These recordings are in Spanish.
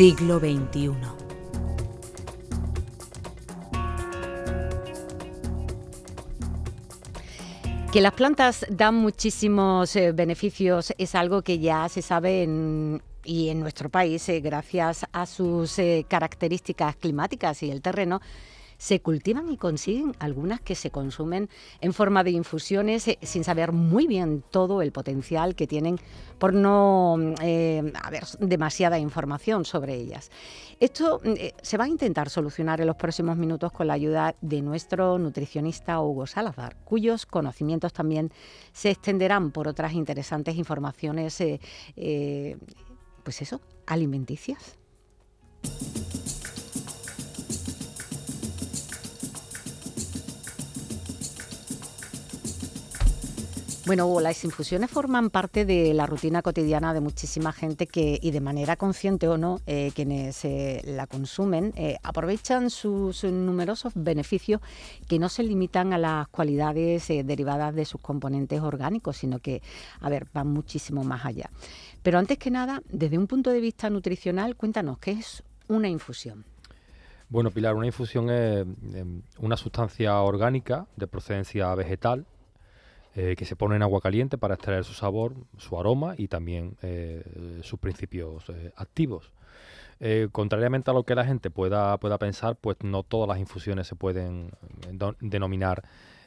siglo XXI. Que las plantas dan muchísimos eh, beneficios es algo que ya se sabe en, y en nuestro país, eh, gracias a sus eh, características climáticas y el terreno, se cultivan y consiguen algunas que se consumen en forma de infusiones eh, sin saber muy bien todo el potencial que tienen por no eh, haber demasiada información sobre ellas. Esto eh, se va a intentar solucionar en los próximos minutos con la ayuda de nuestro nutricionista Hugo Salazar, cuyos conocimientos también se extenderán por otras interesantes informaciones, pues eso, alimenticias. Bueno, las infusiones forman parte de la rutina cotidiana de muchísima gente que, y de manera consciente o no, eh, quienes eh, la consumen, eh, aprovechan sus numerosos beneficios que no se limitan a las cualidades derivadas de sus componentes orgánicos, sino que, a ver, van muchísimo más allá. Pero antes que nada, desde un punto de vista nutricional, cuéntanos, ¿qué es una infusión? Bueno, Pilar, una infusión es una sustancia orgánica de procedencia vegetal eh, que se pone en agua caliente para extraer su sabor, su aroma y también eh, sus principios eh, activos. contrariamente a lo que la gente pueda, pueda pensar, pues no todas las infusiones se pueden denominar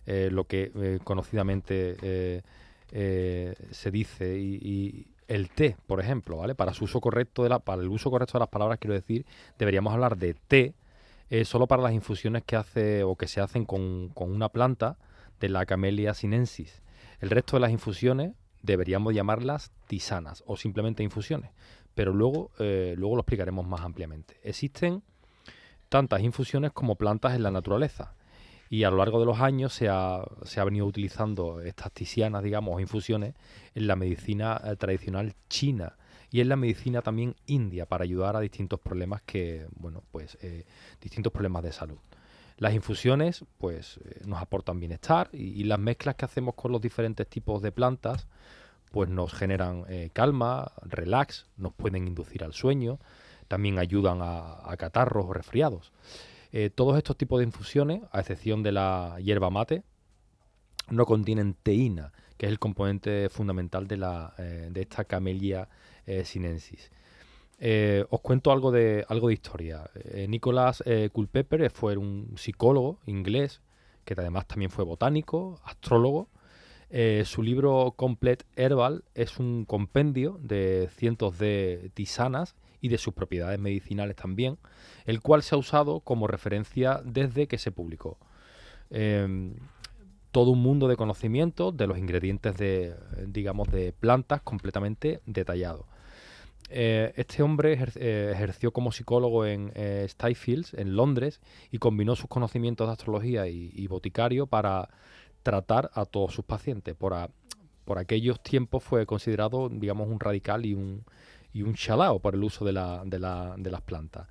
lo que conocidamente se dice y, el té, por ejemplo, ¿vale? Para su uso correcto de la, para el uso correcto de las palabras, quiero decir, deberíamos hablar de té solo para las infusiones que hace o que se hacen con, con una planta de la Camellia sinensis. El resto de las infusiones deberíamos llamarlas tisanas o simplemente infusiones, pero luego, eh, luego lo explicaremos más ampliamente. Existen tantas infusiones como plantas en la naturaleza y a lo largo de los años se ha, se ha venido utilizando estas tisianas, digamos, infusiones en la medicina eh, tradicional china y en la medicina también india para ayudar a distintos problemas que, bueno, pues eh, distintos problemas de salud. Las infusiones pues eh, nos aportan bienestar y, las mezclas que hacemos con los diferentes tipos de plantas pues nos generan eh, calma, relax, nos pueden inducir al sueño, también ayudan a, catarros o resfriados. Eh, todos estos tipos de infusiones, a excepción de la hierba mate, no contienen teína, que es el componente fundamental de, la, de esta camellia sinensis. Eh, os cuento algo de, algo de historia. Eh, Nicholas eh, Culpeper fue un psicólogo inglés, que además también fue botánico, astrólogo. su libro Complete Herbal es un compendio de cientos de tisanas y de sus propiedades medicinales también, el cual se ha usado como referencia desde que se publicó. Em, todo un mundo de conocimiento de los ingredientes de, digamos, de plantas completamente detallado. Eh, este hombre eh, ejerció como psicólogo en eh, en Londres, y combinó sus conocimientos de astrología y, boticario para tratar a todos sus pacientes. Por, aquellos tiempos fue considerado, digamos, un radical y un, y un chalao por el uso de, de, la, de las plantas.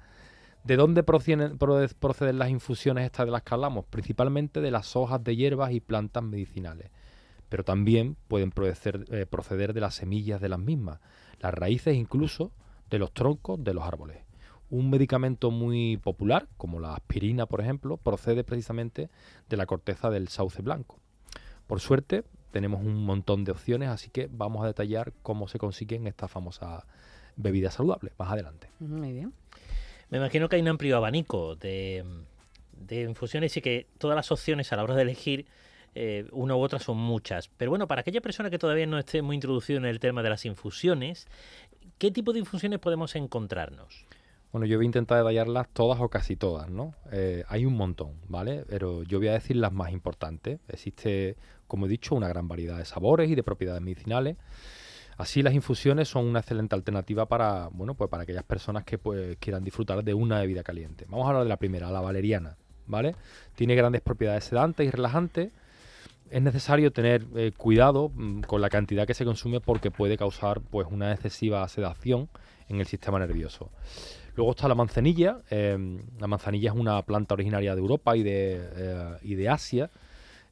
¿De dónde proceden, proceden las infusiones estas de las que hablamos? Principalmente de las hojas de hierbas y plantas medicinales, pero también pueden proceder, proceder de las semillas de las mismas las raíces incluso de los troncos de los árboles. Un medicamento muy popular, como la aspirina, por ejemplo, procede precisamente de la corteza del sauce blanco. Por suerte, tenemos un montón de opciones, así que vamos a detallar cómo se consiguen estas famosas bebidas saludables más adelante. Muy bien. Me imagino que hay un amplio abanico de, de infusiones y que todas las opciones a la hora de elegir eh, una u otra son muchas. Pero bueno, para aquella persona que todavía no esté muy introducido en el tema de las infusiones, ¿qué tipo de infusiones podemos encontrarnos? Bueno, yo voy a intentar detallarlas todas o casi todas, ¿no? Eh, hay un montón, ¿vale? Pero yo voy a decir las más importantes. Existe, como he dicho, una gran variedad de sabores y de propiedades medicinales. Así las infusiones son una excelente alternativa para, bueno, pues para aquellas personas que pues, quieran disfrutar de una bebida caliente. Vamos a hablar de la primera, la valeriana, ¿vale? Tiene grandes propiedades sedantes y relajantes es necesario tener eh, cuidado mm, con la cantidad que se consume porque puede causar pues una excesiva sedación en el sistema nervioso. Luego está la manzanilla. Em, la manzanilla es una planta originaria de Europa y de, eh, Asia,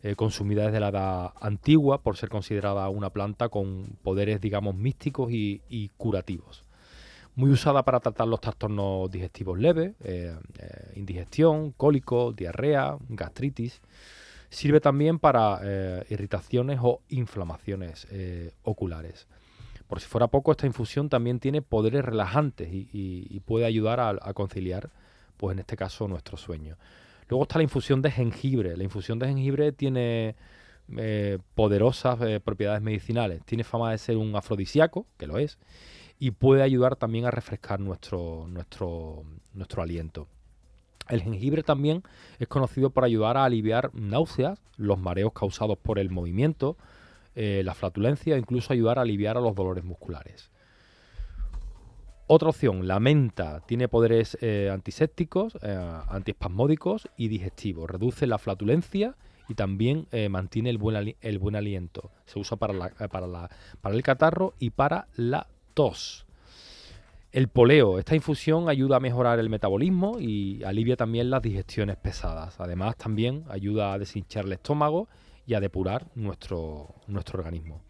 eh, consumida desde la edad antigua por ser considerada una planta con poderes, digamos, místicos y, y curativos. Muy usada para tratar los trastornos digestivos leves, indigestión, cólico, diarrea, gastritis. Sirve también para eh, irritaciones o inflamaciones oculares. Por si fuera poco, esta infusión también tiene poderes relajantes y, puede ayudar a, conciliar, pues en este caso, nuestro sueño. Luego está la infusión de jengibre. La infusión de jengibre tiene poderosas propiedades medicinales. Tiene fama de ser un afrodisíaco, que lo es, y puede ayudar también a refrescar nuestro, nuestro, nuestro aliento. El jengibre también es conocido por ayudar a aliviar náuseas, los mareos causados por el movimiento, eh, la flatulencia e incluso ayudar a aliviar a los dolores musculares. Otra opción, la menta tiene poderes eh, antisépticos, eh, antiespasmódicos y digestivos. Reduce la flatulencia y también mantiene el buen, aliento. Se usa para el catarro y para la tos. El poleo, esta infusión ayuda a mejorar el metabolismo y alivia también las digestiones pesadas. Además también ayuda a deshinchar el estómago y a depurar nuestro, nuestro organismo.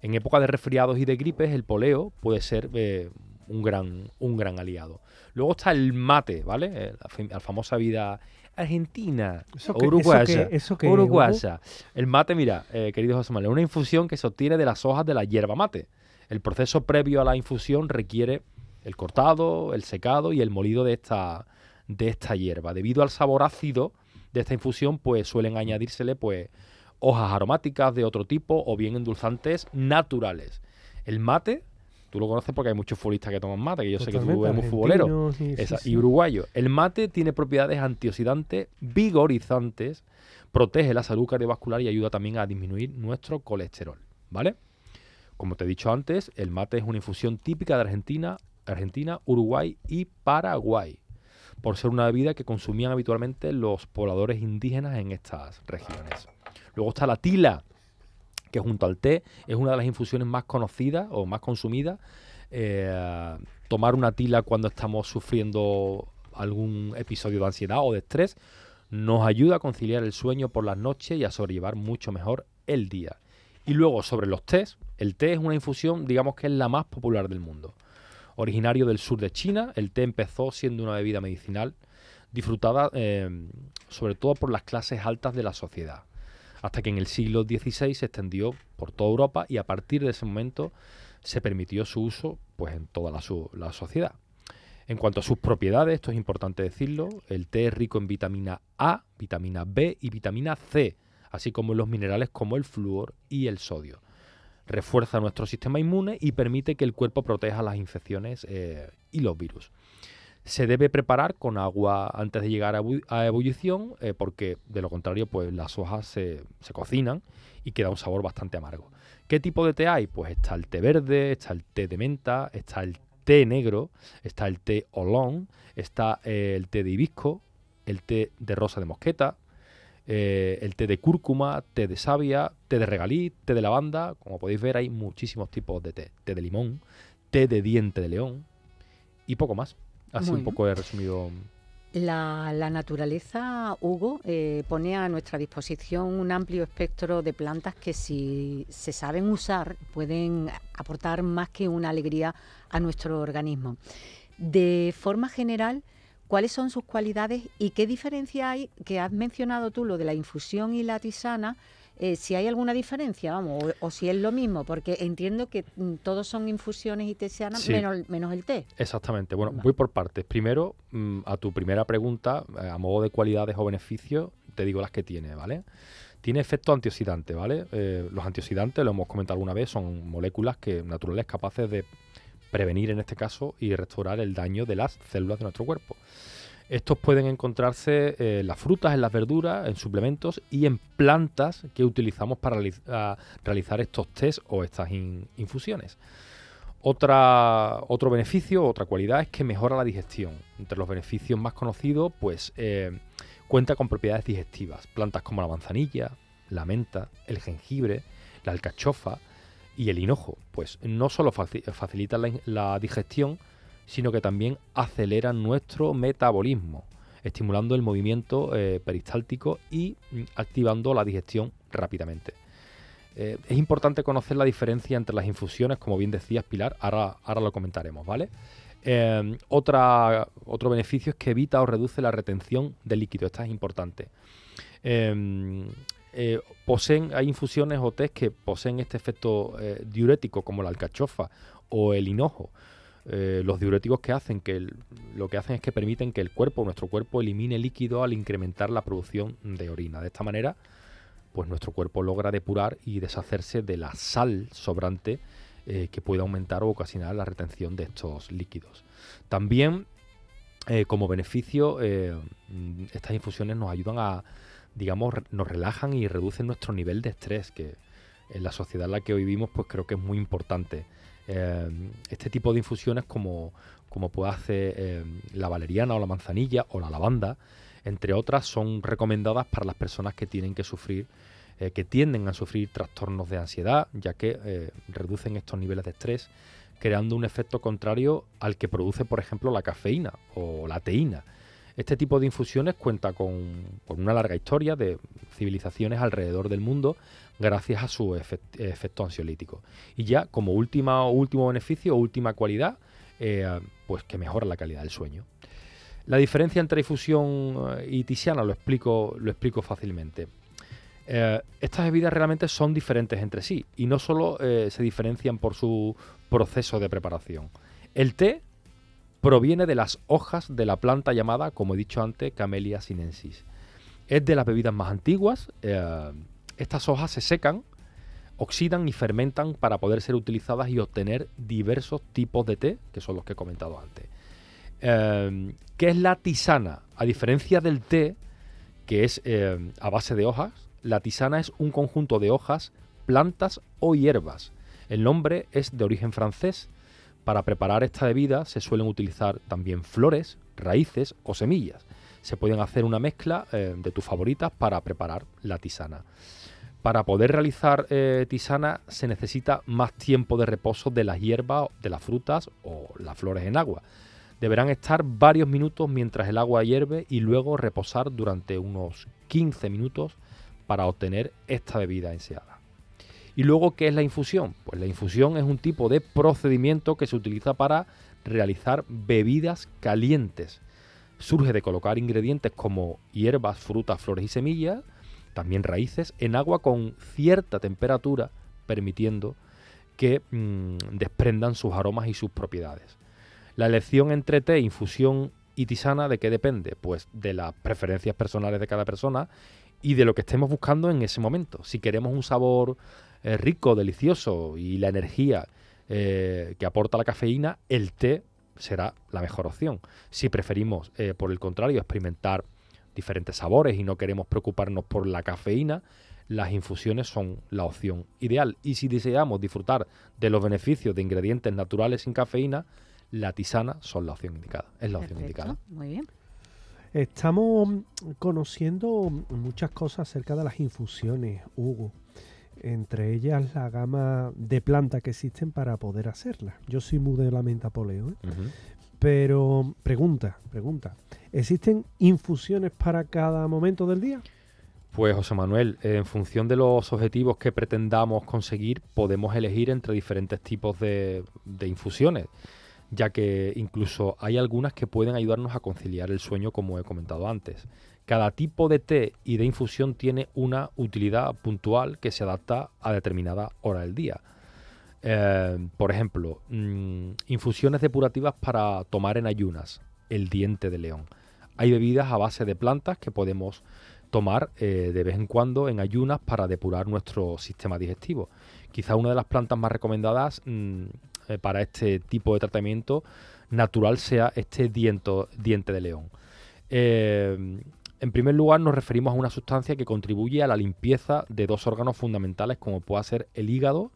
En época de resfriados y de gripes, el poleo puede ser eh, un, gran, un gran aliado. Luego está el mate, ¿vale? Eh, la, famosa vida argentina, uruguaya. uruguaya. El mate, mira, eh, querido José Manuel, es una infusión que se obtiene de las hojas de la hierba mate. El proceso previo a la infusión requiere el cortado, el secado y el molido de esta, de esta hierba. Debido al sabor ácido de esta infusión, pues suelen añadírsele pues hojas aromáticas de otro tipo o bien endulzantes naturales. El mate, tú lo conoces porque hay muchos futbolistas que toman mate, que yo sé que tú eres muy futbolero y uruguayo. El mate tiene propiedades antioxidantes, vigorizantes, protege la salud cardiovascular y ayuda también a disminuir nuestro colesterol, ¿vale? Como te he dicho antes, el mate es una infusión típica de Argentina, Argentina, Uruguay y Paraguay, por ser una bebida que consumían habitualmente los pobladores indígenas en estas regiones. Luego está la tila, que junto al té es una de las infusiones más conocidas o más consumidas. Eh, tomar una tila cuando estamos sufriendo algún episodio de ansiedad o de estrés nos ayuda a conciliar el sueño por las noches y a sobrellevar mucho mejor el día. Y luego sobre los tés, el té es una infusión, digamos que es la más popular del mundo. Originario del sur de China, el té empezó siendo una bebida medicinal disfrutada eh, sobre todo por las clases altas de la sociedad, hasta que en el siglo XVI se extendió por toda Europa y a partir de ese momento se permitió su uso pues, en toda la, la sociedad. En cuanto a sus propiedades, esto es importante decirlo, el té es rico en vitamina A, vitamina B y vitamina C, así como en los minerales como el flúor y el sodio. Refuerza nuestro sistema inmune y permite que el cuerpo proteja las infecciones eh, y los virus. Se debe preparar con agua antes de llegar a, ebullición, eh, porque de lo contrario, pues las hojas se, se cocinan y queda un sabor bastante amargo. ¿Qué tipo de té hay? Pues está el té verde, está el té de menta, está el té negro, está el té olón, está eh, el té de hibisco, el té de rosa de mosqueta, eh, el té de cúrcuma, té de savia, té de regalí, té de lavanda. Como podéis ver, hay muchísimos tipos de té. Té de limón, té de diente de león y poco más. Así un poco he resumido. La, naturaleza, Hugo, eh, pone a nuestra disposición un amplio espectro de plantas que si se saben usar pueden aportar más que una alegría a nuestro organismo. De forma general, cuáles son sus cualidades y qué diferencia hay, que has mencionado tú lo de la infusión y la tisana, eh, si hay alguna diferencia, vamos, o, si es lo mismo, porque entiendo que mm, todos son infusiones y tisanas menos, el té. Exactamente. Bueno, voy por partes. Primero, mm, a tu primera pregunta, eh, a modo de cualidades o beneficios, te digo las que tiene, ¿vale? Tiene efecto antioxidante, ¿vale? Eh, los antioxidantes, lo hemos comentado alguna vez, son moléculas que naturales capaces de prevenir en este caso y restaurar el daño de las células de nuestro cuerpo. Estos pueden encontrarse en las frutas, en las verduras, en suplementos y en plantas que utilizamos para realizar estos test o estas infusiones. Otra, otro beneficio, otra cualidad es que mejora la digestión. Entre los beneficios más conocidos, pues eh, cuenta con propiedades digestivas. Plantas como la manzanilla, la menta, el jengibre, la alcachofa, y el hinojo, pues no solo facilita la, digestión, sino que también acelera nuestro metabolismo, estimulando el movimiento eh, peristáltico y mm, activando la digestión rápidamente. Eh, es importante conocer la diferencia entre las infusiones, como bien decías Pilar, ahora, ahora lo comentaremos, ¿vale? Em, otra, otro beneficio es que evita o reduce la retención de líquido. Esta es importante. Eh, poseen, hay infusiones o test que poseen este efecto eh, diurético, como la alcachofa o el hinojo. Eh, los diuréticos que hacen que lo que hacen es que permiten que el cuerpo, nuestro cuerpo, elimine líquido al incrementar la producción de orina. De esta manera, pues nuestro cuerpo logra depurar y deshacerse de la sal sobrante que puede aumentar o ocasionar la retención de estos líquidos. También, como beneficio, mm, estas infusiones nos ayudan a, digamos, nos relajan y reducen nuestro nivel de estrés, que en la sociedad en la que vivimos, pues creo que es muy importante. Em, este tipo de infusiones como, como puede hacer em, la valeriana o la manzanilla o la lavanda, entre otras, son recomendadas para las personas que tienen que sufrir, eh, que tienden a sufrir trastornos de ansiedad, ya que eh, reducen estos niveles de estrés, creando un efecto contrario al que produce, por ejemplo, la cafeína o la teína. Este tipo de infusiones cuenta con, una larga historia de civilizaciones alrededor del mundo gracias a su efecto ansiolítico. Y ya como última, último beneficio, última cualidad, eh, pues que mejora la calidad del sueño. La diferencia entre infusión eh, y tisiana lo explico, lo explico fácilmente. Eh, estas bebidas realmente son diferentes entre sí y no solo se diferencian por su proceso de preparación. El té proviene de las hojas de la planta llamada, como he dicho antes, Camellia sinensis. Es de las bebidas más antiguas, estas hojas se secan, oxidan y fermentan para poder ser utilizadas y obtener diversos tipos de té, que son los que he comentado antes. Em, ¿Qué es la tisana? A diferencia del té, que es em, a base de hojas, la tisana es un conjunto de hojas, plantas o hierbas. El nombre es de origen francés. Para preparar esta bebida se suelen utilizar también flores, raíces o semillas. Se pueden hacer una mezcla em, de tus favoritas para preparar la tisana. Para poder realizar eh, tisana se necesita más tiempo de reposo de las hierbas, de las frutas o las flores en agua. Deberán estar varios minutos mientras el agua hierve y luego reposar durante unos 15 minutos para obtener esta bebida enseada. ¿Y luego qué es la infusión? Pues la infusión es un tipo de procedimiento que se utiliza para realizar bebidas calientes. Surge de colocar ingredientes como hierbas, frutas, flores y semillas también raíces, en agua con cierta temperatura, permitiendo que mm, desprendan sus aromas y sus propiedades. La elección entre té, infusión y tisana, ¿de qué depende? Pues de las preferencias personales de cada persona y de lo que estemos buscando en ese momento. Si queremos un sabor eh, rico, delicioso y la energía eh, que aporta la cafeína, el té será la mejor opción. Si preferimos, eh, por el contrario, experimentar diferentes sabores y no queremos preocuparnos por la cafeína, las infusiones son la opción ideal. Y si deseamos disfrutar de los beneficios de ingredientes naturales sin cafeína, la tisana son la opción indicada. Es la opción indicada. Muy bien. Estamos conociendo muchas cosas acerca de las infusiones, Hugo. Entre ellas la gama de plantas que existen para poder hacerlas. Yo soy muy de la menta poleo. ¿eh? Pero pregunta, pregunta. ¿Existen infusiones para cada momento del día? Pues José Manuel, en función de los objetivos que pretendamos conseguir, podemos elegir entre diferentes tipos de, infusiones, ya que incluso hay algunas que pueden ayudarnos a conciliar el sueño, como he comentado antes. Cada tipo de té y de infusión tiene una utilidad puntual que se adapta a determinada hora del día. Eh, por ejemplo, mm, infusiones depurativas para tomar en ayunas, el diente de león. Hay bebidas a base de plantas que podemos tomar eh, de vez en cuando en ayunas para depurar nuestro sistema digestivo. Quizá una de las plantas más recomendadas mm, eh, para este tipo de tratamiento natural sea este diente de león. En primer lugar, nos referimos a una sustancia que contribuye a la limpieza de dos órganos fundamentales como puede ser el hígado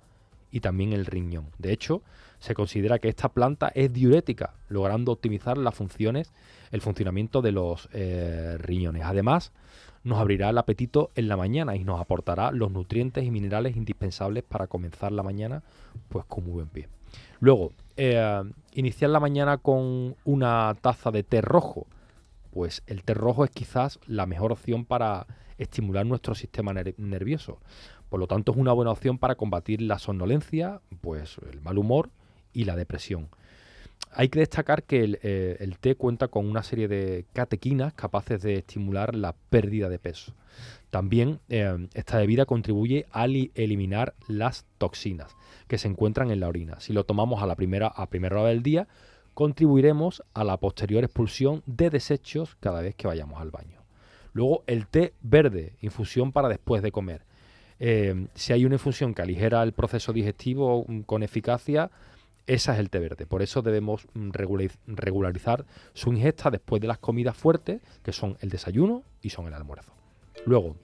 y también el riñón. De hecho, se considera que esta planta es diurética, logrando optimizar las funciones, el funcionamiento de los eh, riñones. Además, nos abrirá el apetito en la mañana y nos aportará los nutrientes y minerales indispensables para comenzar la mañana pues con muy buen pie. Luego, eh, iniciar la mañana con una taza de té rojo. Pues el té rojo es quizás la mejor opción para estimular nuestro sistema nervioso. Por lo tanto, es una buena opción para combatir la somnolencia, pues el mal humor y la depresión. hay que destacar que el, eh, té cuenta con una serie de catequinas capaces de estimular la pérdida de peso. También eh, esta bebida contribuye a eliminar las toxinas que se encuentran en la orina. Si lo tomamos a la primera, a primera hora del día, contribuiremos a la posterior expulsión de desechos cada vez que vayamos al baño. Luego el té verde, infusión para después de comer. Eh, si hay una infusión que aligera el proceso digestivo mm, con eficacia, esa es el té verde. Por eso debemos mm, regularizar su ingesta después de las comidas fuertes, que son el desayuno y son el almuerzo. Luego,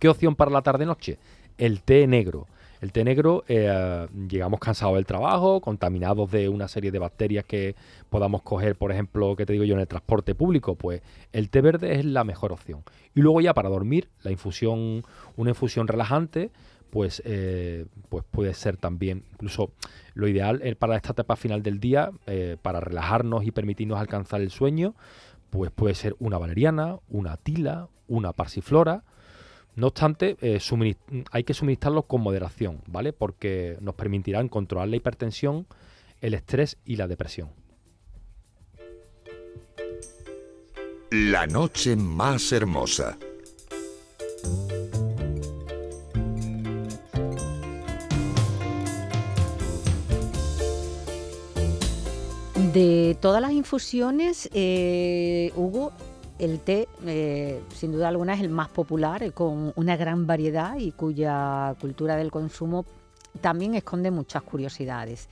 ¿qué opción para la tarde-noche? El té negro. El té negro, eh, llegamos cansados del trabajo, contaminados de una serie de bacterias que podamos coger, por ejemplo, que te digo yo, en el transporte público, pues el té verde es la mejor opción. Y luego ya para dormir, la infusión, una infusión relajante, pues, eh, pues puede ser también, incluso lo ideal para esta etapa final del día, eh, para relajarnos y permitirnos alcanzar el sueño, pues puede ser una valeriana, una tila, una parsiflora, no obstante, eh, hay que suministrarlo con moderación, ¿vale? Porque nos permitirán controlar la hipertensión, el estrés y la depresión. La noche más hermosa. De todas las infusiones, eh, Hugo, el té, eh, sin duda alguna, es el más popular, eh, con una gran variedad y cuya cultura del consumo también esconde muchas curiosidades.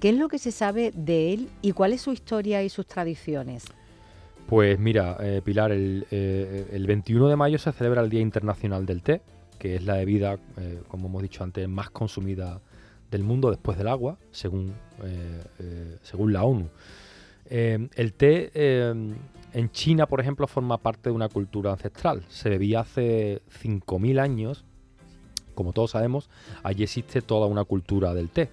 ¿Qué es lo que se sabe de él y cuál es su historia y sus tradiciones? Pues mira, eh, Pilar, el, 21 de mayo se celebra el Día Internacional del Té, que es la bebida, como hemos dicho antes, más consumida del mundo después del agua, según, según la ONU. el té en China, por ejemplo, forma parte de una cultura ancestral. Se bebía hace 5.000 años. Como todos sabemos, allí existe toda una cultura del té.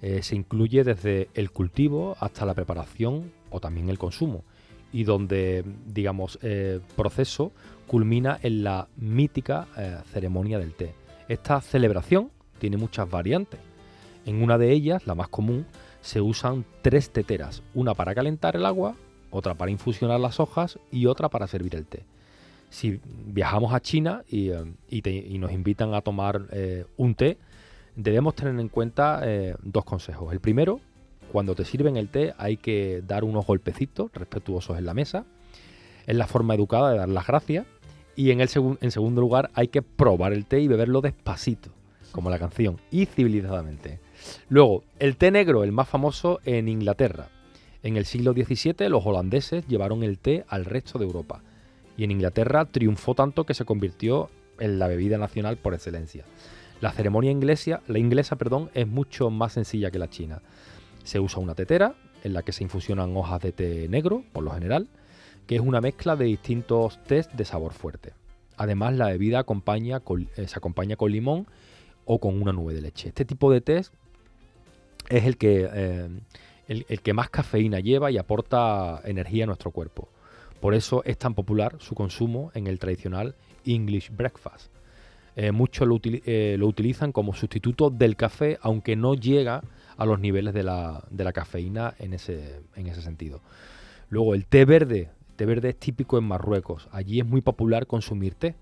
Eh, se incluye desde el cultivo hasta la preparación o también el consumo. Y donde, digamos, eh, proceso culmina en la mítica eh, ceremonia del té. Esta celebración tiene muchas variantes. En una de ellas, la más común, se usan tres teteras, una para calentar el agua, otra para infusionar las hojas y otra para servir el té. Si viajamos a China y, eh, nos invitan a tomar eh, un té, debemos tener en cuenta eh, dos consejos. El primero, cuando te sirven el té hay que dar unos golpecitos respetuosos en la mesa. Es la forma educada de dar las gracias. Y en, el en segundo lugar hay que probar el té y beberlo despacito, como la canción, y civilizadamente. Luego, el té negro, el más famoso en Inglaterra. En el siglo XVII los holandeses llevaron el té al resto de Europa y en Inglaterra triunfó tanto que se convirtió en la bebida nacional por excelencia. La ceremonia inglesa, la inglesa perdón, es mucho más sencilla que la china. Se usa una tetera en la que se infusionan hojas de té negro, por lo general, que es una mezcla de distintos tés de sabor fuerte. Además, la bebida eh, se acompaña con limón o con una nube de leche. Este tipo de té es el que eh, el, que más cafeína lleva y aporta energía a nuestro cuerpo. Por eso es tan popular su consumo en el tradicional English breakfast. Eh, muchos eh, lo, utilizan como sustituto del café, aunque no llega a los niveles de la, cafeína en ese, en ese sentido. Luego, el té verde. El té verde es típico en Marruecos. Allí es muy popular consumir té,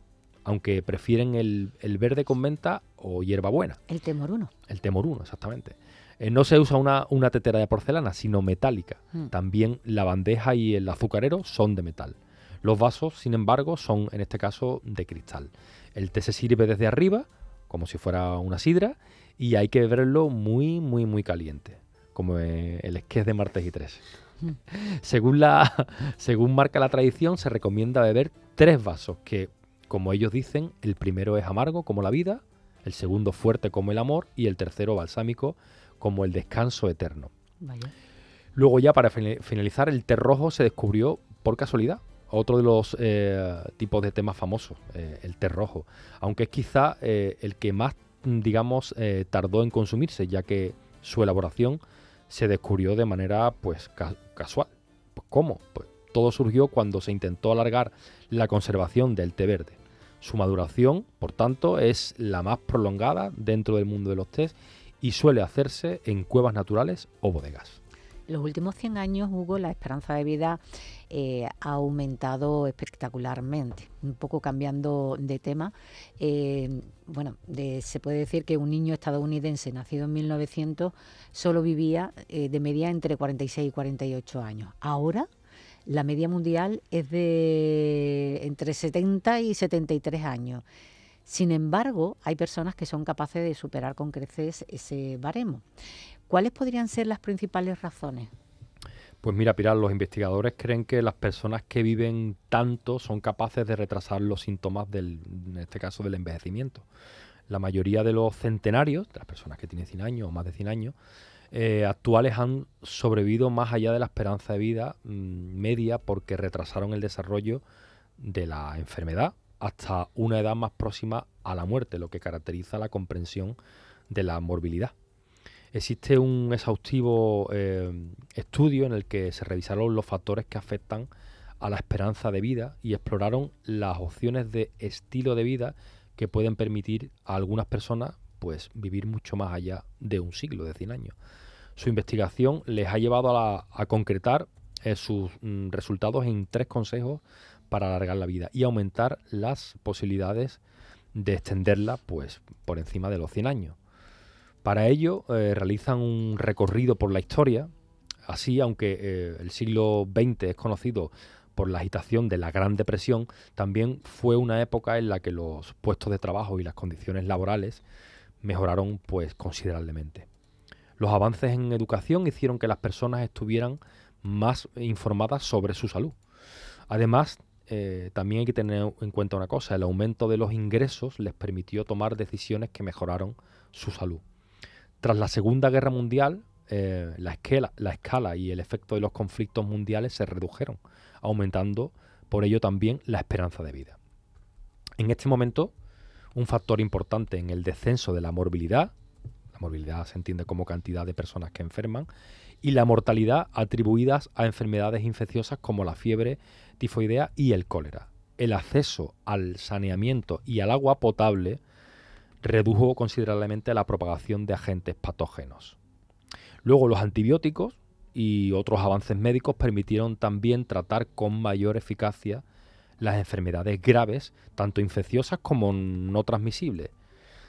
aunque prefieren el, el verde con menta o hierbabuena. El té moruno. El té moruno, exactamente. Eh, no se usa una, tetera de porcelana, sino metálica. Hmm. También la bandeja y el azucarero son de metal. Los vasos, sin embargo, son en este caso de cristal. El té se sirve desde arriba, como si fuera una sidra, y hay que beberlo muy, muy, muy caliente, como el esqués de martes y tres. Hmm. según, la, según marca la tradición, se recomienda beber tres vasos, que, como ellos dicen, el primero es amargo como la vida, el segundo fuerte como el amor y el tercero balsámico como el descanso eterno. Luego ya para finalizar, el té rojo se descubrió por casualidad. Otro de los eh, tipos de temas famosos, eh, el té rojo. Aunque es quizá eh, el que más, digamos, tardó en consumirse, ya que su elaboración se descubrió de manera pues casual. Pues, ¿Cómo? Pues todo surgió cuando se intentó alargar la conservación del té verde. Su maduración, por tanto, es la más prolongada dentro del mundo de los tés y suele hacerse en cuevas naturales o bodegas. los últimos 100 años, Hugo, la esperanza de vida eh, ha aumentado espectacularmente. Un poco cambiando de tema, eh, bueno, se puede decir que un niño estadounidense nacido en 1900 solo vivía eh, de media entre 46 y 48 años. Ahora la media mundial es de entre 70 y 73 años. Sin embargo, hay personas que son capaces de superar con creces ese baremo. ¿Cuáles podrían ser las principales razones? Pues mira, Pilar, los investigadores creen que las personas que viven tanto son capaces de retrasar los síntomas del, en este caso, del envejecimiento. La mayoría de los centenarios, de las personas que tienen 100 años o más de 100 años, eh, actuales han sobrevivido más allá de la esperanza de vida mm, media porque retrasaron el desarrollo de la enfermedad hasta una edad más próxima a la muerte, lo que caracteriza la comprensión de la morbilidad. Existe un exhaustivo eh, estudio en el que se revisaron los factores que afectan a la esperanza de vida y exploraron las opciones de estilo de vida que pueden permitir a algunas personas pues vivir mucho más allá de un siglo, de 100 años. Su investigación les ha llevado a, concretar eh, sus mm, resultados en tres consejos para alargar la vida y aumentar las posibilidades de extenderla pues por encima de los 100 años. Para ello eh, realizan un recorrido por la historia, así aunque eh, el siglo XX es conocido por la agitación de la Gran Depresión, también fue una época en la que los puestos de trabajo y las condiciones laborales mejoraron pues considerablemente. Los avances en educación hicieron que las personas estuvieran más informadas sobre su salud. Además, eh, también hay que tener en cuenta una cosa, el aumento de los ingresos les permitió tomar decisiones que mejoraron su salud. Tras la Segunda Guerra Mundial, eh, la, escala, la escala y el efecto de los conflictos mundiales se redujeron, aumentando por ello también la esperanza de vida. En este momento, un factor importante en el descenso de la morbilidad, la morbilidad se entiende como cantidad de personas que enferman, y la mortalidad atribuidas a enfermedades infecciosas como la fiebre tifoidea y el cólera. El acceso al saneamiento y al agua potable redujo considerablemente la propagación de agentes patógenos. Luego los antibióticos y otros avances médicos permitieron también tratar con mayor eficacia las enfermedades graves, tanto infecciosas como no transmisibles.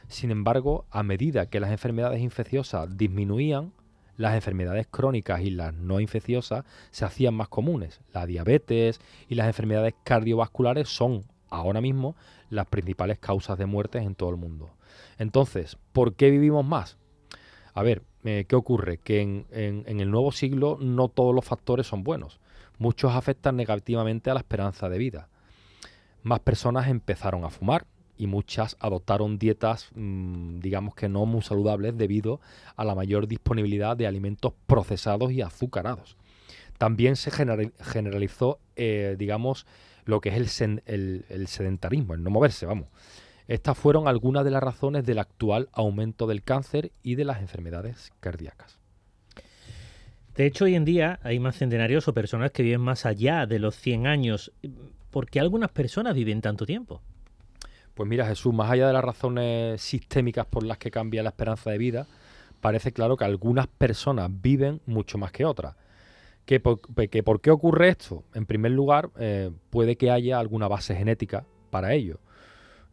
Sin embargo, a medida que las enfermedades infecciosas disminuían, las enfermedades crónicas y las no infecciosas se hacían más comunes. La diabetes y las enfermedades cardiovasculares son ahora mismo las principales causas de muertes en todo el mundo. Entonces, ¿por qué vivimos más? A ver, eh, ¿qué ocurre? Que en, el nuevo siglo no todos los factores son buenos. Muchos afectan negativamente a la esperanza de vida. Más personas empezaron a fumar y muchas adoptaron dietas, mm, digamos que no muy saludables, debido a la mayor disponibilidad de alimentos procesados y azucarados. También se generalizó, eh, digamos, lo que es el, el sedentarismo, el no moverse, vamos. Estas fueron algunas de las razones del actual aumento del cáncer y de las enfermedades cardíacas. De hecho, hoy en día hay más centenarios o personas que viven más allá de los 100 años. ¿Por qué algunas personas viven tanto tiempo? Pues mira, Jesús, más allá de las razones sistémicas por las que cambia la esperanza de vida, parece claro que algunas personas viven mucho más que otras. ¿Que por, qué ocurre esto? En primer lugar, eh, puede que haya alguna base genética para ello.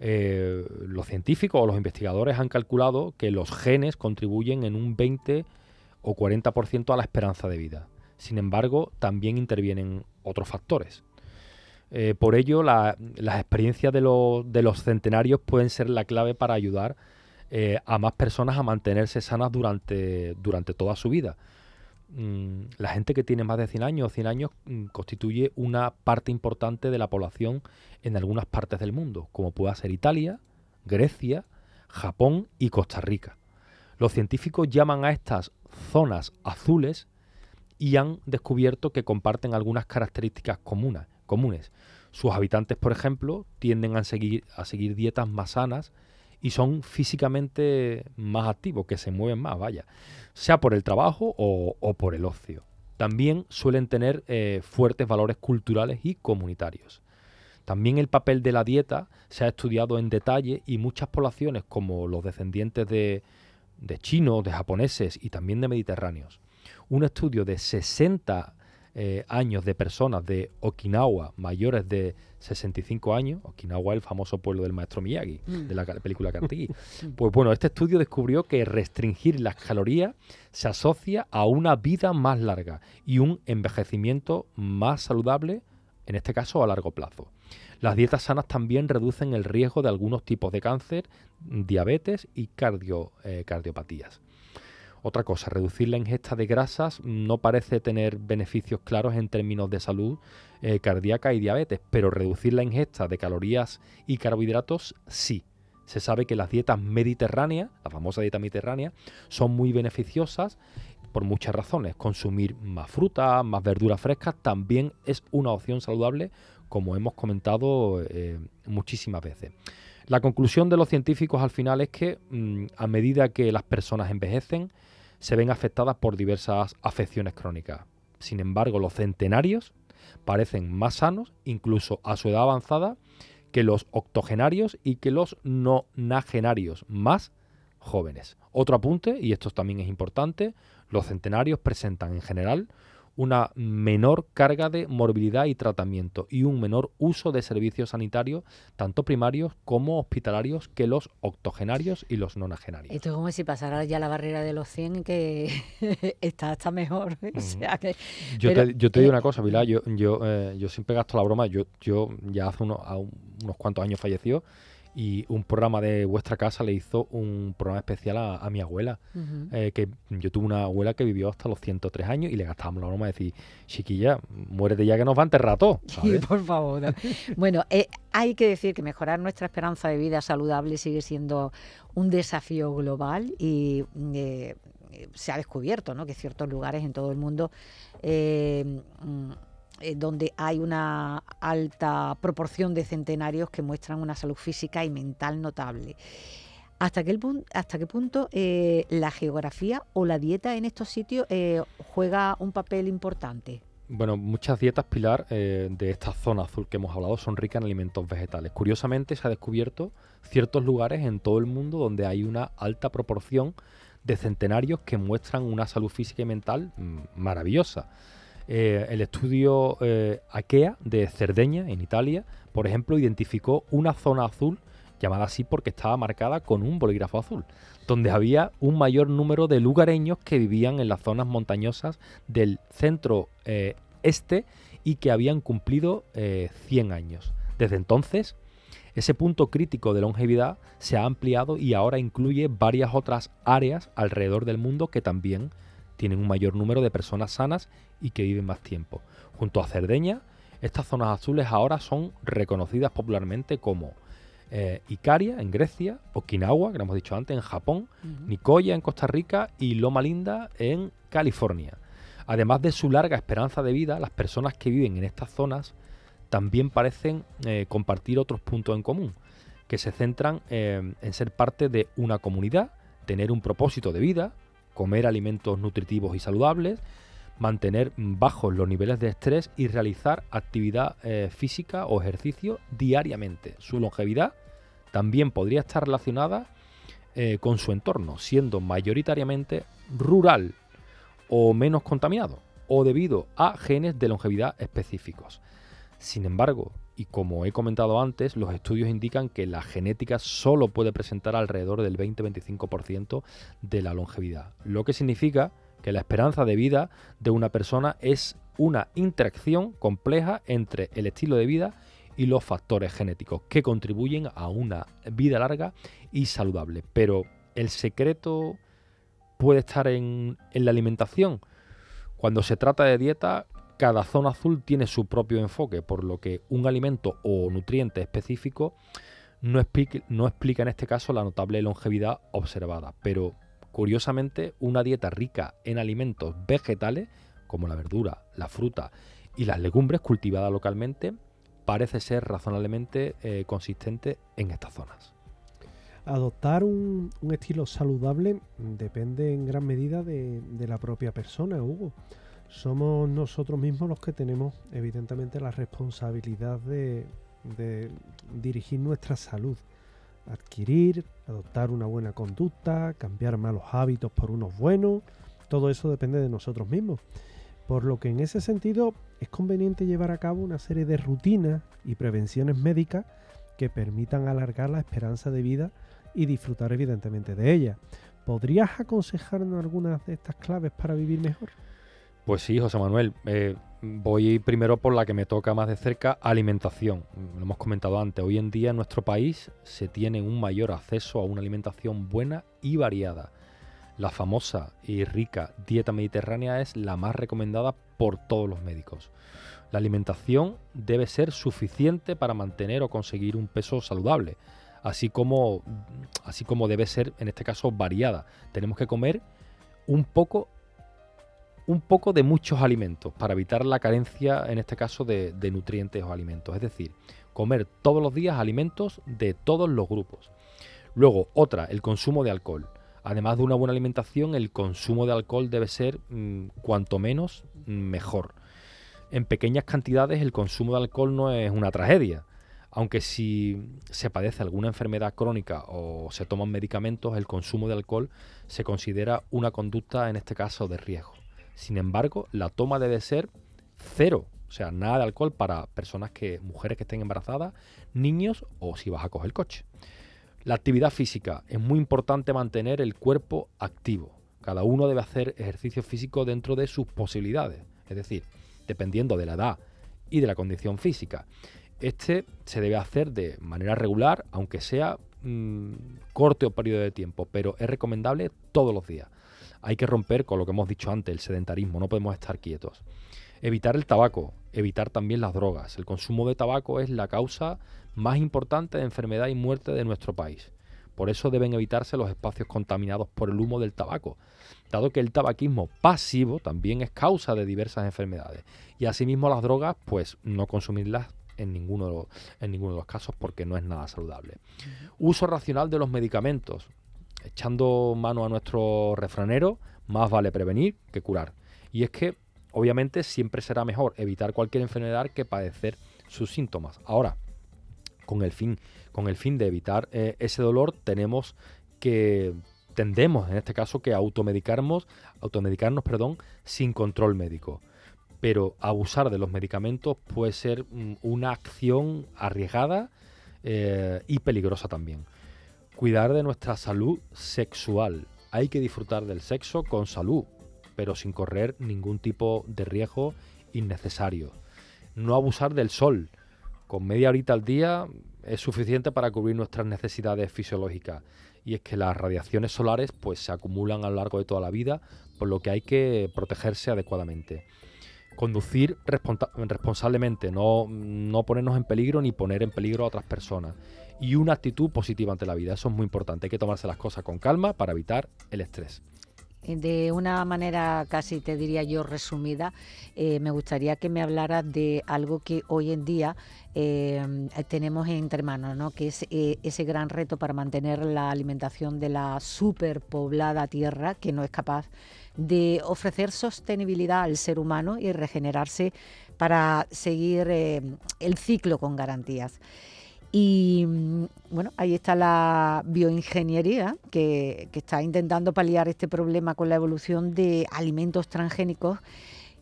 Eh, los científicos o los investigadores han calculado que los genes contribuyen en un 20 o 40% a la esperanza de vida. Sin embargo, también intervienen otros factores. Eh, por ello, las experiencias de, los centenarios pueden ser la clave para ayudar eh, a más personas a mantenerse sanas durante, durante toda su vida. Mm, la gente que tiene más de 100 años o 100 años mm, constituye una parte importante de la población en algunas partes del mundo, como pueda ser Italia, Grecia, Japón y Costa Rica. Los científicos llaman a estas zonas azules y han descubierto que comparten algunas características comunes. Comunes. Sus habitantes, por ejemplo, tienden a seguir, a seguir dietas más sanas y son físicamente más activos, que se mueven más, vaya, sea por el trabajo o, por el ocio. También suelen tener eh, fuertes valores culturales y comunitarios. También el papel de la dieta se ha estudiado en detalle y muchas poblaciones, como los descendientes de, de chinos, de japoneses y también de mediterráneos, un estudio de 60 eh, años de personas de Okinawa mayores de 65 años, Okinawa el famoso pueblo del maestro Miyagi, de la película Kartiki. pues bueno, este estudio descubrió que restringir las calorías se asocia a una vida más larga y un envejecimiento más saludable, en este caso a largo plazo. Las dietas sanas también reducen el riesgo de algunos tipos de cáncer, diabetes y cardio, eh, cardiopatías. Otra cosa, reducir la ingesta de grasas no parece tener beneficios claros en términos de salud eh, cardíaca y diabetes, pero reducir la ingesta de calorías y carbohidratos sí. Se sabe que las dietas mediterráneas, la famosa dieta mediterránea, son muy beneficiosas por muchas razones. Consumir más fruta, más verduras frescas también es una opción saludable, como hemos comentado eh, muchísimas veces. La conclusión de los científicos al final es que mm, a medida que las personas envejecen, se ven afectadas por diversas afecciones crónicas. Sin embargo, los centenarios parecen más sanos, incluso a su edad avanzada, que los octogenarios y que los nonagenarios, más jóvenes. Otro apunte, y esto también es importante, los centenarios presentan en general una menor carga de morbilidad y tratamiento y un menor uso de servicios sanitarios, tanto primarios como hospitalarios, que los octogenarios y los nonagenarios. Esto es como si pasara ya la barrera de los 100, que está, está mejor. yo, te, digo eh, una cosa, Vilá, yo, yo, eh, yo siempre gasto la broma, yo, yo ya hace unos, unos cuantos años falleció y un programa de vuestra casa le hizo un programa especial a, mi abuela. Eh, que yo tuve una abuela que vivió hasta los 103 años y le gastábamos la broma de decir, chiquilla, muérete ya que nos va a enterrar todo. Sí, por favor. bueno, eh, hay que decir que mejorar nuestra esperanza de vida saludable sigue siendo un desafío global y eh, se ha descubierto ¿no? que ciertos lugares en todo el mundo mm, eh, donde hay una alta proporción de centenarios que muestran una salud física y mental notable. ¿Hasta qué, hasta qué punto eh, la geografía o la dieta en estos sitios eh, juega un papel importante? Bueno, muchas dietas, Pilar, de esta zona azul que hemos hablado son ricas en alimentos vegetales. Curiosamente, se ha descubierto ciertos lugares en todo el mundo donde hay una alta proporción de centenarios que muestran una salud física y mental mm, maravillosa. Eh, el estudio eh, AKEA de Cerdeña, en Italia, por ejemplo, identificó una zona azul llamada así porque estaba marcada con un bolígrafo azul, donde había un mayor número de lugareños que vivían en las zonas montañosas del centro eh, este y que habían cumplido 100 años. Desde entonces, ese punto crítico de longevidad se ha ampliado y ahora incluye varias otras áreas alrededor del mundo que también tienen un mayor número de personas sanas y que viven más tiempo. Junto a Cerdeña, estas zonas azules ahora son reconocidas popularmente como eh, Icaria en Grecia, Okinawa, que lo hemos dicho antes, en Japón, Nicoya en Costa Rica y Loma Linda en California. Además de su larga esperanza de vida, las personas que viven en estas zonas también parecen eh, compartir otros puntos en común, que se centran eh, en ser parte de una comunidad, tener un propósito de vida, comer alimentos nutritivos y saludables, mantener bajos los niveles de estrés y realizar actividad eh, física o ejercicio diariamente. Su longevidad también podría estar relacionada eh, con su entorno, siendo mayoritariamente rural o menos contaminado, o debido a genes de longevidad específicos. Sin embargo, y como he comentado antes, los estudios indican que la genética solo puede presentar alrededor del 20-25% de la longevidad, lo que significa que la esperanza de vida de una persona es una interacción compleja entre el estilo de vida y los factores genéticos que contribuyen a una vida larga y saludable. Pero el secreto puede estar en, en la alimentación. Cuando se trata de dieta, cada zona azul tiene su propio enfoque, por lo que un alimento o nutriente específico no explica, no explica en este caso la notable longevidad observada, pero curiosamente una dieta rica en alimentos vegetales, como la verdura, la fruta y las legumbres cultivadas localmente, parece ser razonablemente eh, consistente en estas zonas. Adoptar un, estilo saludable depende en gran medida de, de la propia persona, Hugo somos nosotros mismos los que tenemos evidentemente la responsabilidad de, dirigir nuestra salud, adquirir, adoptar una buena conducta, cambiar malos hábitos por unos buenos todo eso depende de nosotros mismos. Por lo que en ese sentido es conveniente llevar a cabo una serie de rutinas y prevenciones médicas que permitan alargar la esperanza de vida y disfrutar evidentemente de ella. ¿Podrías aconsejarnos algunas de estas claves para vivir mejor? Pues sí, José Manuel. Eh, voy primero por la que me toca más de cerca, alimentación. Lo hemos comentado antes. Hoy en día en nuestro país se tiene un mayor acceso a una alimentación buena y variada. La famosa y rica dieta mediterránea es la más recomendada por todos los médicos. La alimentación debe ser suficiente para mantener o conseguir un peso saludable, así como, así como debe ser en este caso variada. Tenemos que comer un poco un poco de muchos alimentos para evitar la carencia, en este caso, de, nutrientes o alimentos. Es decir, comer todos los días alimentos de todos los grupos. Luego, otra, el consumo de alcohol. Además de una buena alimentación, el consumo de alcohol debe ser mm, cuanto menos mejor. En pequeñas cantidades el consumo de alcohol no es una tragedia, aunque si se padece alguna enfermedad crónica o se toman medicamentos, el consumo de alcohol se considera una conducta, en este caso, de riesgo. Sin embargo, la toma debe ser cero, o sea, nada de alcohol para personas que, mujeres que estén embarazadas, niños o si vas a coger el coche. La actividad física. Es muy importante mantener el cuerpo activo. Cada uno debe hacer ejercicio físico dentro de sus posibilidades, es decir, dependiendo de la edad y de la condición física. Este se debe hacer de manera regular, aunque sea mm, corto periodo de tiempo, pero es recomendable todos los días. Hay que romper con lo que hemos dicho antes, el sedentarismo, no podemos estar quietos. Evitar el tabaco, evitar también las drogas. El consumo de tabaco es la causa más importante de enfermedad y muerte de nuestro país. Por eso deben evitarse los espacios contaminados por el humo del tabaco, dado que el tabaquismo pasivo también es causa de diversas enfermedades. Y asimismo las drogas, pues no consumirlas en ninguno de los, en ninguno de los casos porque no es nada saludable. Uso racional de los medicamentos echando mano a nuestro refranero, más vale prevenir que curar. Y es que, obviamente, siempre será mejor evitar cualquier enfermedad que padecer sus síntomas. Ahora, con el fin, con el fin de evitar eh, ese dolor, tenemos que tendemos, en este caso, que automedicarnos, automedicarnos, perdón, sin control médico. Pero abusar de los medicamentos puede ser mm, una acción arriesgada eh, y peligrosa también. Cuidar de nuestra salud sexual. Hay que disfrutar del sexo con salud, pero sin correr ningún tipo de riesgo innecesario. No abusar del sol. Con media horita al día es suficiente para cubrir nuestras necesidades fisiológicas. Y es que las radiaciones solares pues, se acumulan a lo largo de toda la vida, por lo que hay que protegerse adecuadamente. Conducir responsablemente, no, no ponernos en peligro ni poner en peligro a otras personas y una actitud positiva ante la vida. Eso es muy importante. Hay que tomarse las cosas con calma para evitar el estrés. De una manera casi te diría yo resumida, eh, me gustaría que me hablaras de algo que hoy en día eh, tenemos entre manos, ¿no? que es eh, ese gran reto para mantener la alimentación de la superpoblada tierra que no es capaz de ofrecer sostenibilidad al ser humano y regenerarse para seguir el ciclo con garantías. Y mm, bueno, ahí está la bioingeniería que, está intentando paliar este problema con la evolución de alimentos transgénicos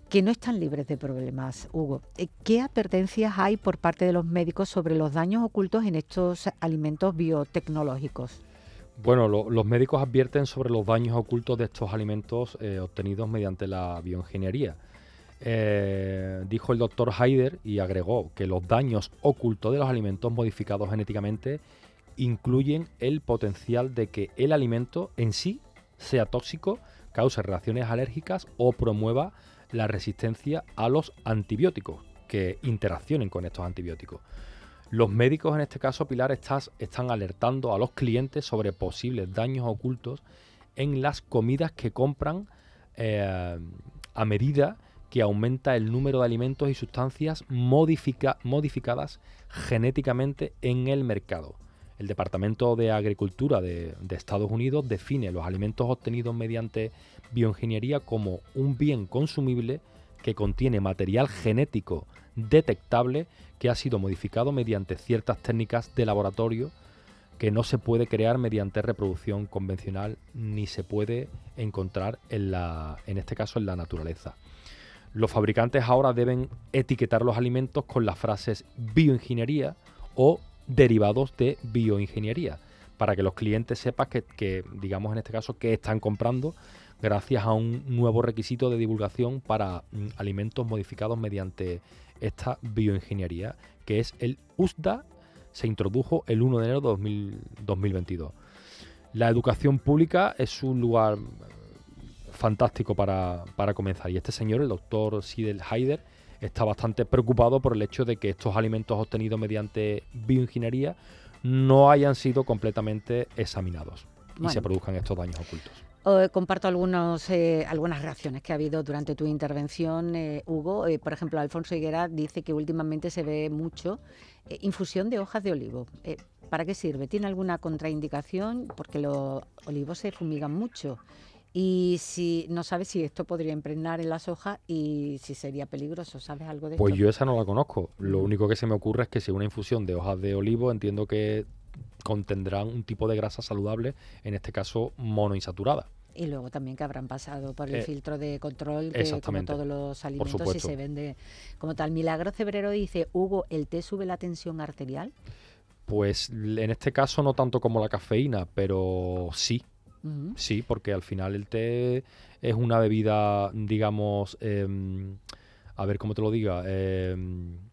que no están libres de problemas, Hugo. Eh, ¿Qué advertencias hay por parte de los médicos sobre los daños ocultos en estos alimentos biotecnológicos? Bueno, los médicos advierten sobre los daños ocultos de estos alimentos eh, obtenidos mediante la bioingeniería. Eh, dijo el doctor Haider y agregó que los daños ocultos de los alimentos modificados genéticamente incluyen el potencial de que el alimento en sí sea tóxico, cause reacciones alérgicas o promueva la resistencia a los antibióticos que interaccionen con estos antibióticos. Los médicos en este caso, Pilar, están alertando a los clientes sobre posibles daños ocultos en las comidas que compran eh, a medida que aumenta el número de alimentos y sustancias modificadas genéticamente en el mercado. El Departamento de Agricultura de, Estados Unidos define los alimentos obtenidos mediante bioingeniería como un bien consumible que contiene material genético detectable que ha sido modificado mediante ciertas técnicas de laboratorio que no se puede crear mediante reproducción convencional ni se puede encontrar en, la, en este caso en la naturaleza. Los fabricantes ahora deben etiquetar los alimentos con las frases bioingeniería o derivados de bioingeniería para que los clientes sepan que, digamos en este caso, que están comprando gracias a un nuevo requisito de divulgación para mm, alimentos modificados mediante esta bioingeniería, que es el USDA, se introdujo el 1 de enero de 2022. La educación pública es un lugar fantástico para, para comenzar y este señor, el doctor Sidel Haider, está bastante preocupado por el hecho de que estos alimentos obtenidos mediante bioingeniería no hayan sido completamente examinados y se produzcan estos daños ocultos. Comparto algunos, eh, algunas reacciones que ha habido durante tu intervención, eh, Hugo. Eh, por ejemplo, Alfonso Higuera dice que últimamente se ve mucho infusión de hojas de olivo. ¿Para qué sirve? ¿Tiene alguna contraindicación? Porque los olivos se fumigan mucho y si no sabes si esto podría impregnar en las hojas y si sería peligroso, ¿sabes algo de Pues yo esa no la conozco. Lo único que se me ocurre es que si una infusión de hojas de olivo entiendo que contendrán un tipo de grasa saludable, en este caso monoinsaturada. Y luego también que habrán pasado por el eh, filtro de control, que como todos los alimentos y se vende como tal. Milagro Cebrero dice, Hugo, ¿el té sube la tensión arterial? Pues en este caso no tanto como la cafeína, pero sí, Sí, porque al final el té es una bebida, digamos, em, a ver cómo te lo diga. Eh,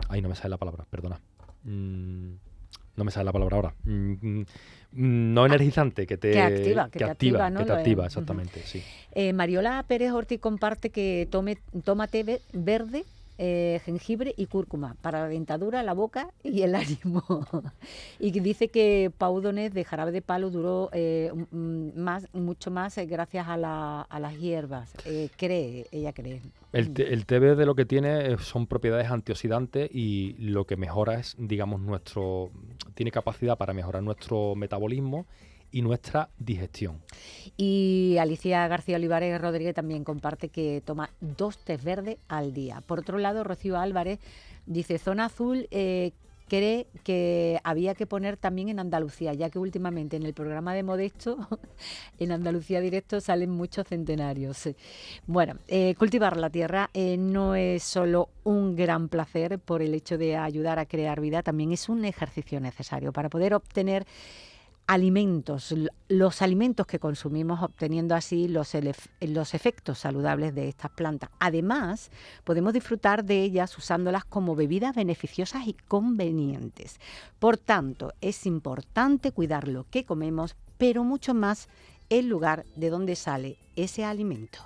ay, no me sale la palabra, perdona. Mm, no me sale la palabra ahora. Mm, no energizante, que te que activa, que, te activa, que te activa, exactamente, sí. Eh, Mariola Pérez Ortiz comparte que tome, toma té verde eh, jengibre y cúrcuma para la dentadura, la boca y el ánimo. y dice que Pau de jarabe de palo duró eh, más, mucho más eh, gracias a, las hierbas. cree, ella cree. El, el té verde lo que tiene son propiedades antioxidantes y lo que mejora es, digamos, nuestro. tiene capacidad para mejorar nuestro metabolismo y nuestra digestión. Y Alicia García Olivares Rodríguez también comparte que toma dos tés verdes al día. Por otro lado, Rocío Álvarez dice, zona azul... Eh, cree que había que poner también en Andalucía, ya que últimamente en el programa de Modesto, en Andalucía Directo, salen muchos centenarios. Bueno, eh, cultivar la tierra eh, no es solo un gran placer por el hecho de ayudar a crear vida, también es un ejercicio necesario para poder obtener alimentos, los alimentos que consumimos, obteniendo así los, los efectos saludables de estas plantas. Además, podemos disfrutar de ellas usándolas como bebidas beneficiosas y convenientes. Por tanto, es importante cuidar lo que comemos, pero mucho más el lugar de donde sale ese alimento.